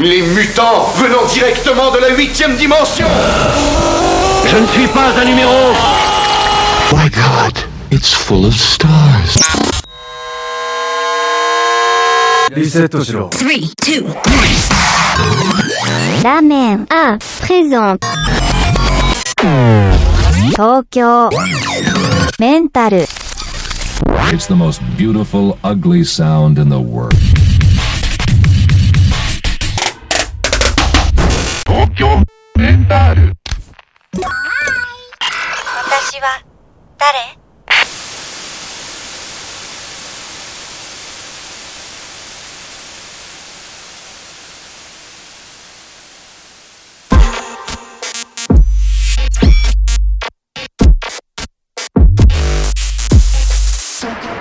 Les mutants venant directement de la huitième dimension Je ne suis pas un numéro My God, it's full of stars. リセットしろ Three, two, ラーメン、あ、プレゼント。東京、メンタル。 It's the most beautiful, ugly sound in the world. 私は誰「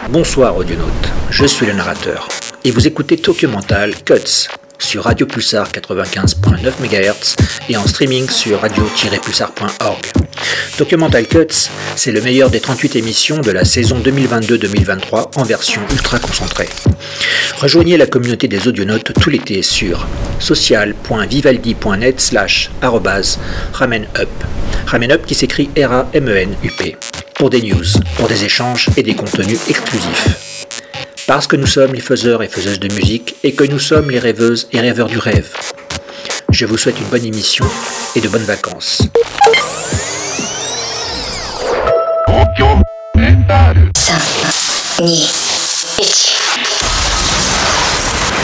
Bonsoir audionautes, je suis le narrateur et vous écoutez Tokyo Mental Cuts sur Radio Pulsar 95.9 MHz et en streaming sur radio-pulsar.org. Tokyo Mental Cuts, c'est le meilleur des 38 émissions de la saison 2022-2023 en version ultra concentrée. Rejoignez la communauté des audionautes tout l'été sur social.vivaldi.net slash ramenup. Ramenup qui s'écrit R-A-M-E-N-U-P. Pour des news, pour des échanges et des contenus exclusifs. Parce que nous sommes les faiseurs et faiseuses de musique et que nous sommes les rêveuses et rêveurs du rêve. Je vous souhaite une bonne émission et de bonnes vacances.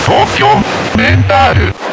突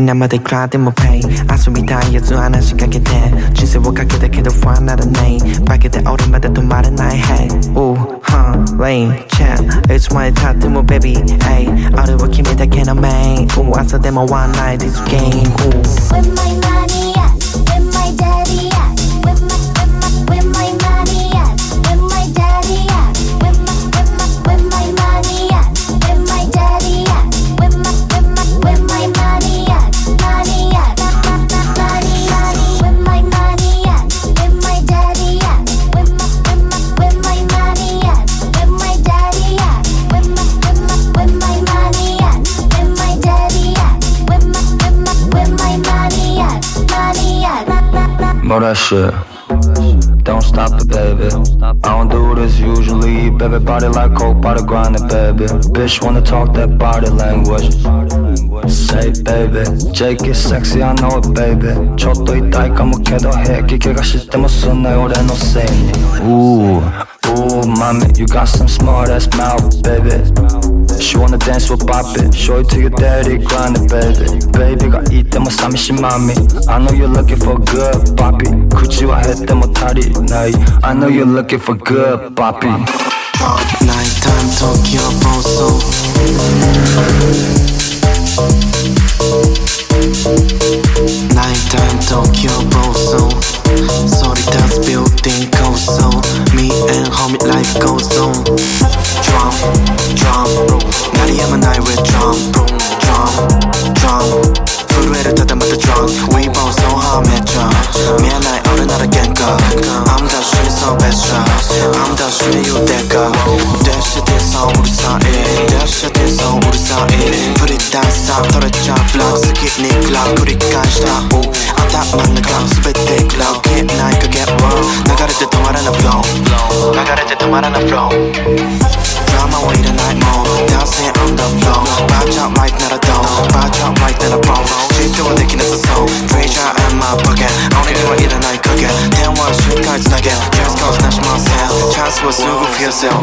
り生でいくらでもペイ。遊びたいやつ話しかけて。人生をかけたけど不安ならねえ化けて俺まで止まらない。Hey, ooh, huh, lane, chat. いつまでたっても baby, hey あれは君だけのメイン Ooh, 朝でも one night is game, ooh. More that shit. Don't stop it, baby. I don't do this usually. Baby, body like coke, body grinding, baby. Bitch wanna talk that body language. Say, baby. Jake is sexy, I know it, baby. ちょっと痛いかもけど平気怪我してもすんない俺のせいに。Ooh, ooh, mommy, you got some smart ass mouth, baby. She wanna dance, with Bobby. Show it to your daddy, grind it, baby. Baby, 가 이때면 삼시 맘이. I know you're looking for good, I know you're looking for good, papi. Nighttime Tokyo Boso. Nighttime Tokyo Boso. Sorry, that's building goes so. Me and homie life goes on. Drum, drum night we're drunk, drunk, drunk. 불회를 타다 the drunk. We both so how I'm drunk. Me and I are not gang. I'm the shit so bad drunk. I'm the shit you deck up. That shit is so 우리 사이. That shit is so 우리 사이. 불이 단상 떨어져 block 스킵 니 클럽 우리까지 다 오. 아딱 맞는 감 수배대 클럽. Keep night 그게 원. 나가를 때 도말하는 flow. 나가를 때 도말하는 flow on my way tonight more Dancing on the floor. Bounce out like not a doll Bounce out like not a ball 지표가 the 했었어 Treasure in my pocket. Only do I eat a night cooking 대화 쉴까지 나게 Just go snatch myself Chance was 누구 for yourself.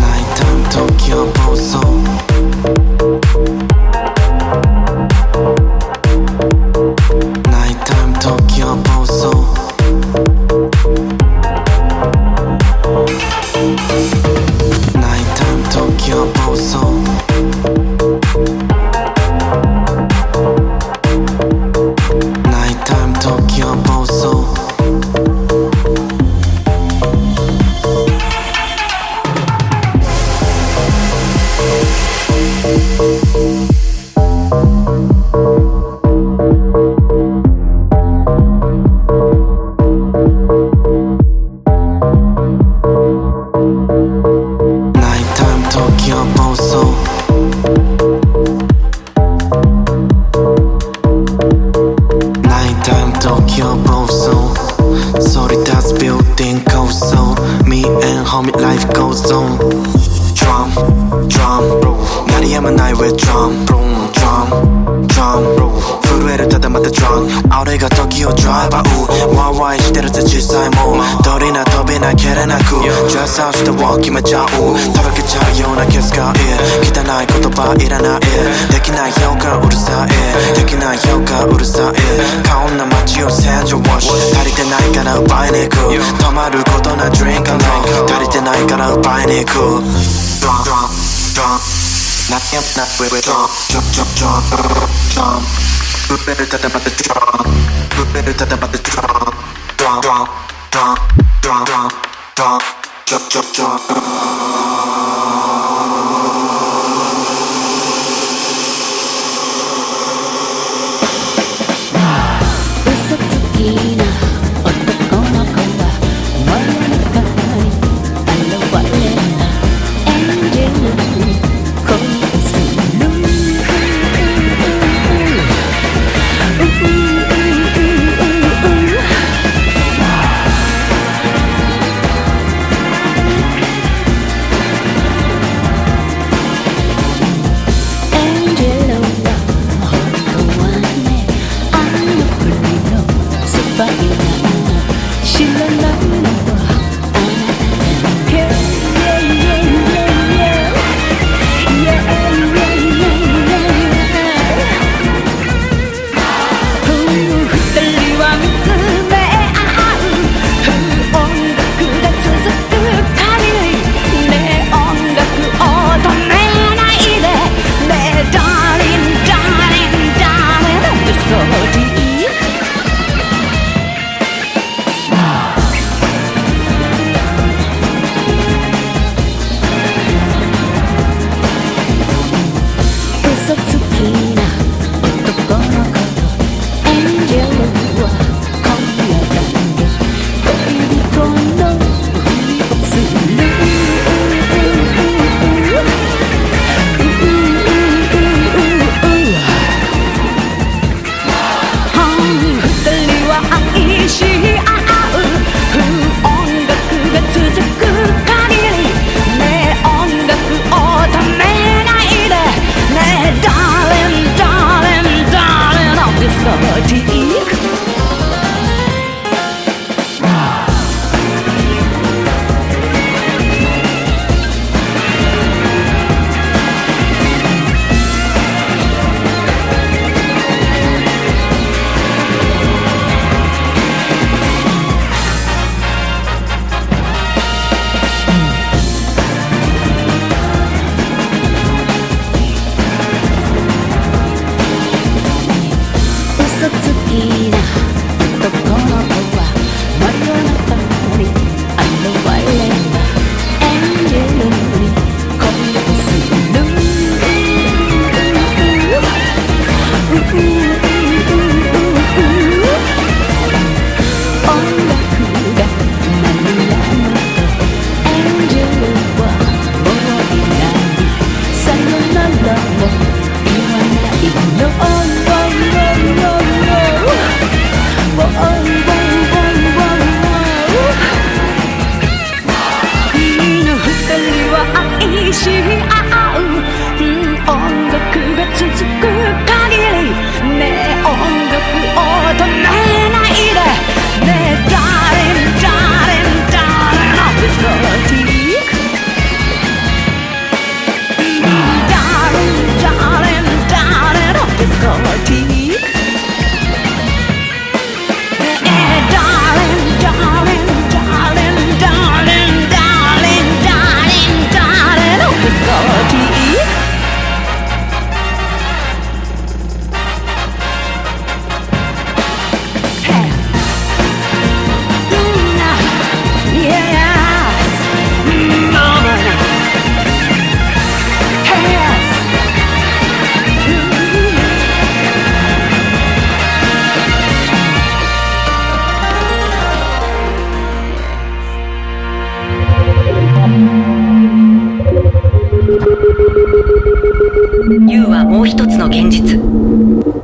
Night time Tokyo 보소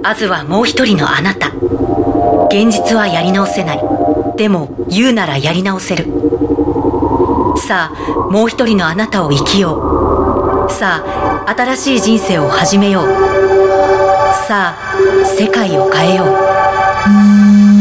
アズはもう一人のあなた。現実はやり直せない。でも言うならやり直せる。さあもう一人のあなたを生きよう。さあ新しい人生を始めよう。さあ世界を変えよう。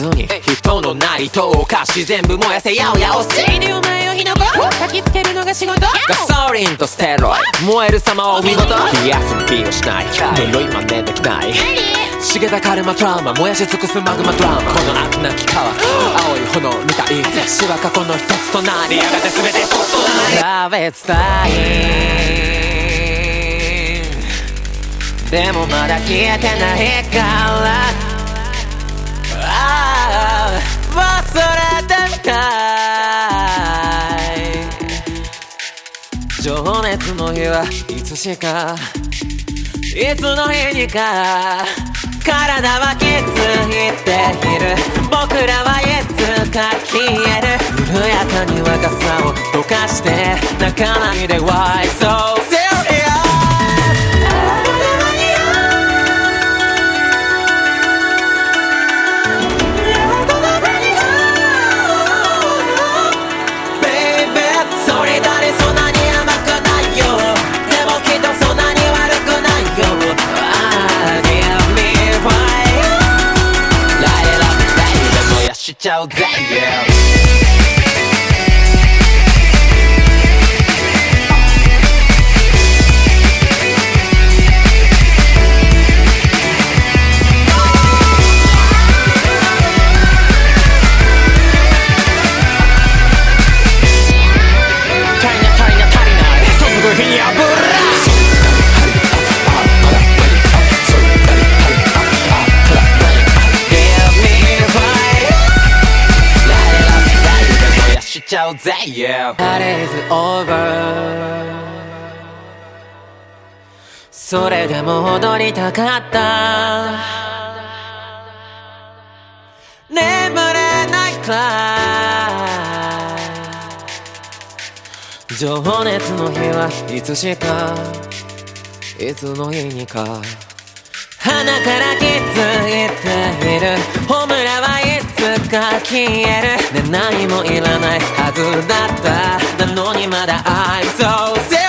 ずに人のない投下自全部燃やせやおやおしいでお前を火の粉。焚きつけるのが仕事。ガソリンとステロイド。燃える様はお見事。気休みをしない呪いまねできない茂田カルマトラウマ燃やし尽くすマグマトラウマこの悪なき川青い炎みたい死は過去の一つとなりやがて全てそとなり Love is dying でもまだ消えてないから忘れてみたい。情熱の日はいつしかいつの日にか体はきついている。僕らはいつか消える。緩やかに若さを溶かして仲間にで Why so your day. Yeah. ぜ Yeah That is over それでも踊りたかった。眠れないくらい情熱の日はいつしかいつの日にか。鼻から気づいている。ホムラはいつか消える。ね何もいらないはずだった。なのにまだ I'm so sick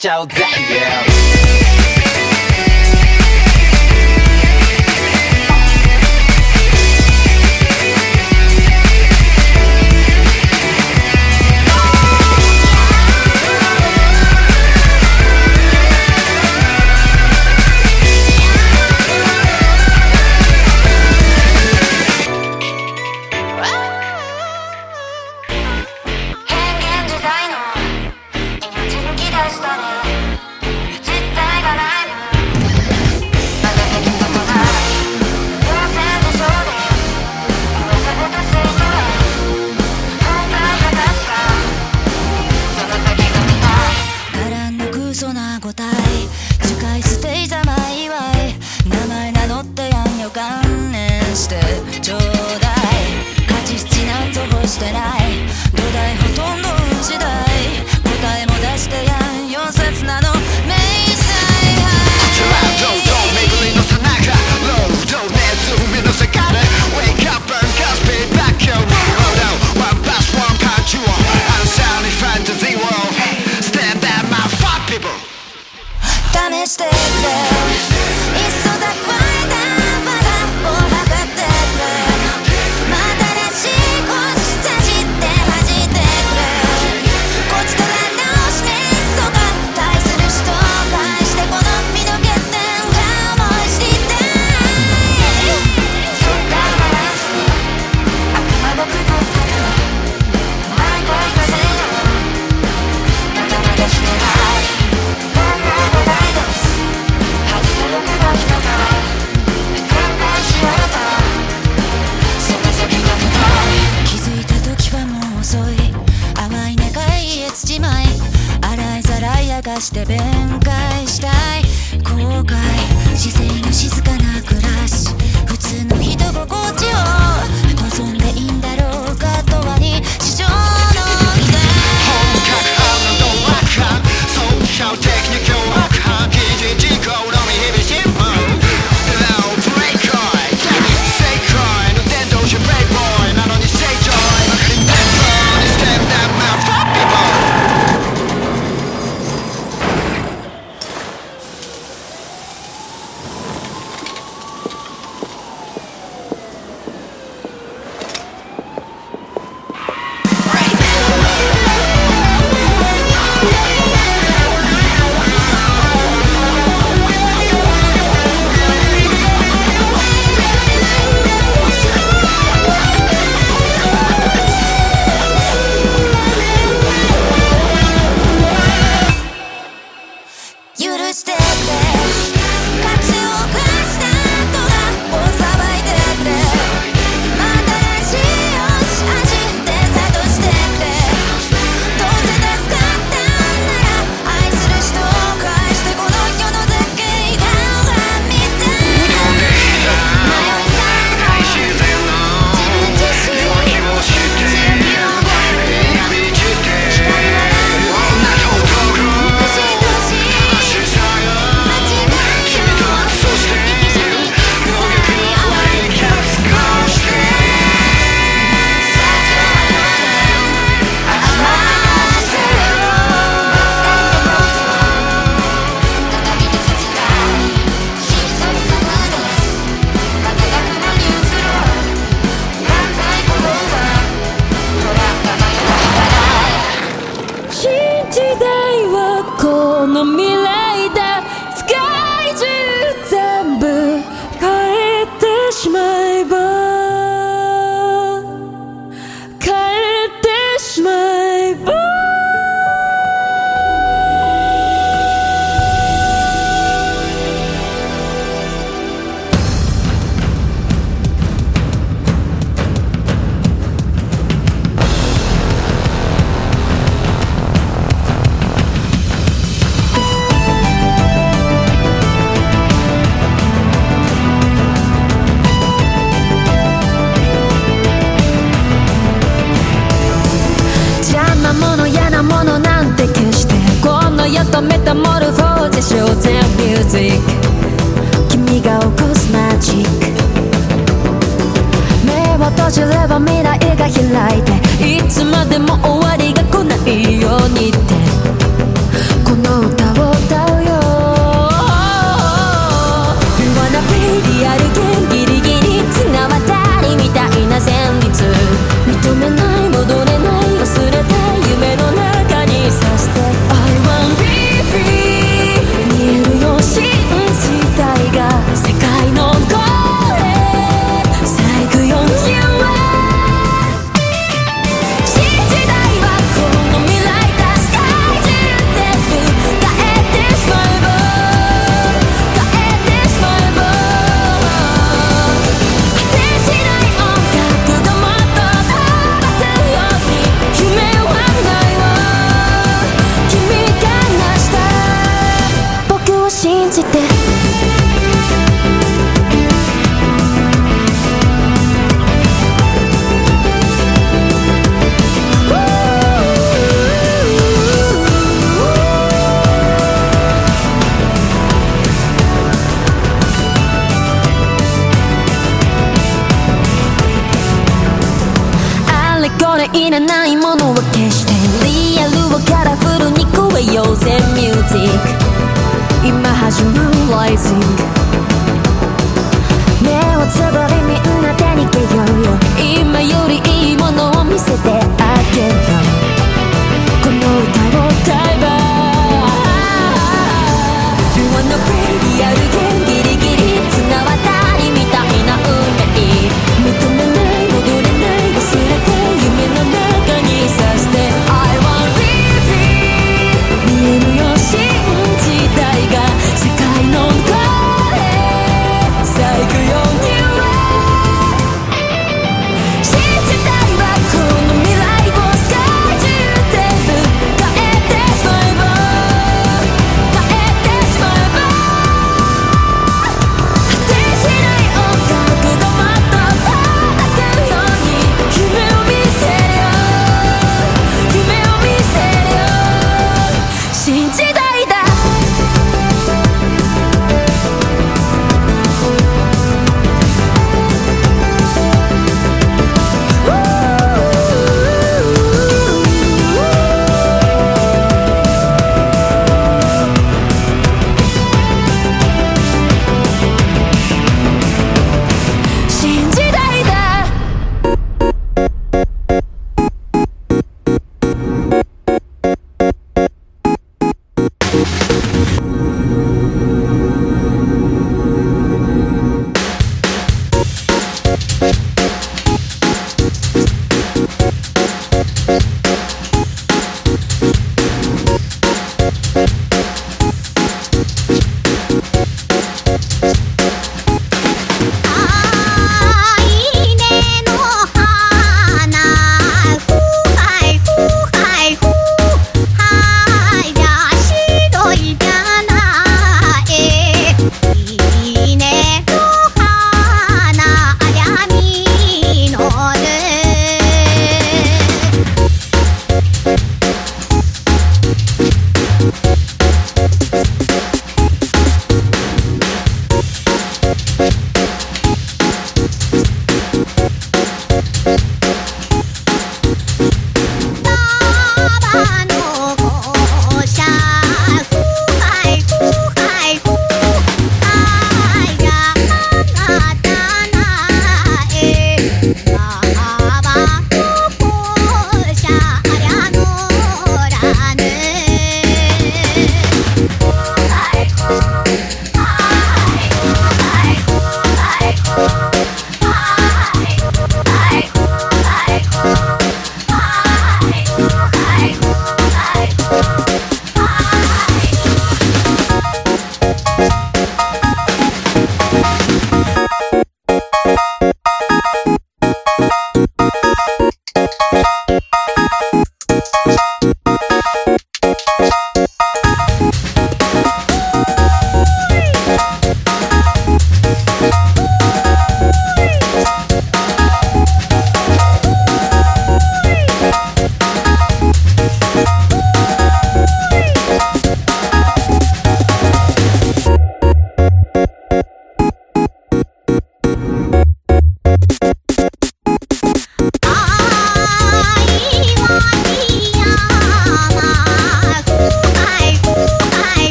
交代。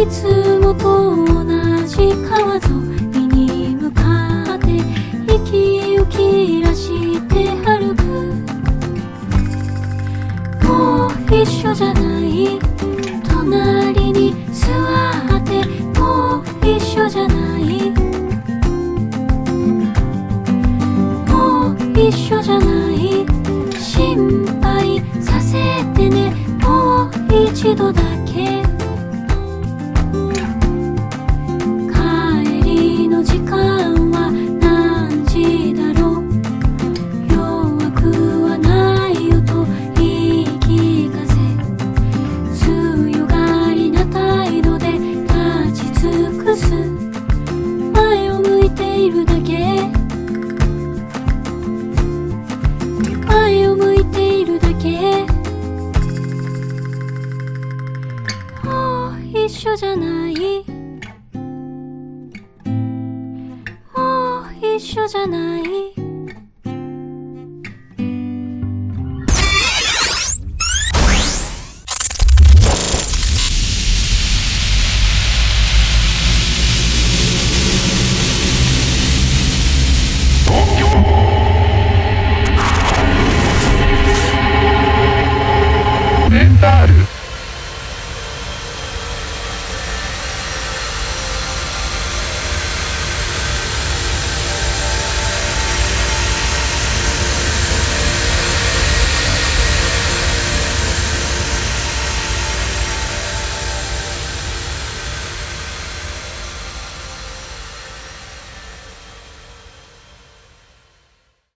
いつもと同じ川沿いに向かって息を切らして歩く。もう一緒じゃない隣に座ってもう一緒じゃない。もう一緒じゃない。心配させてね。もう一度だけ。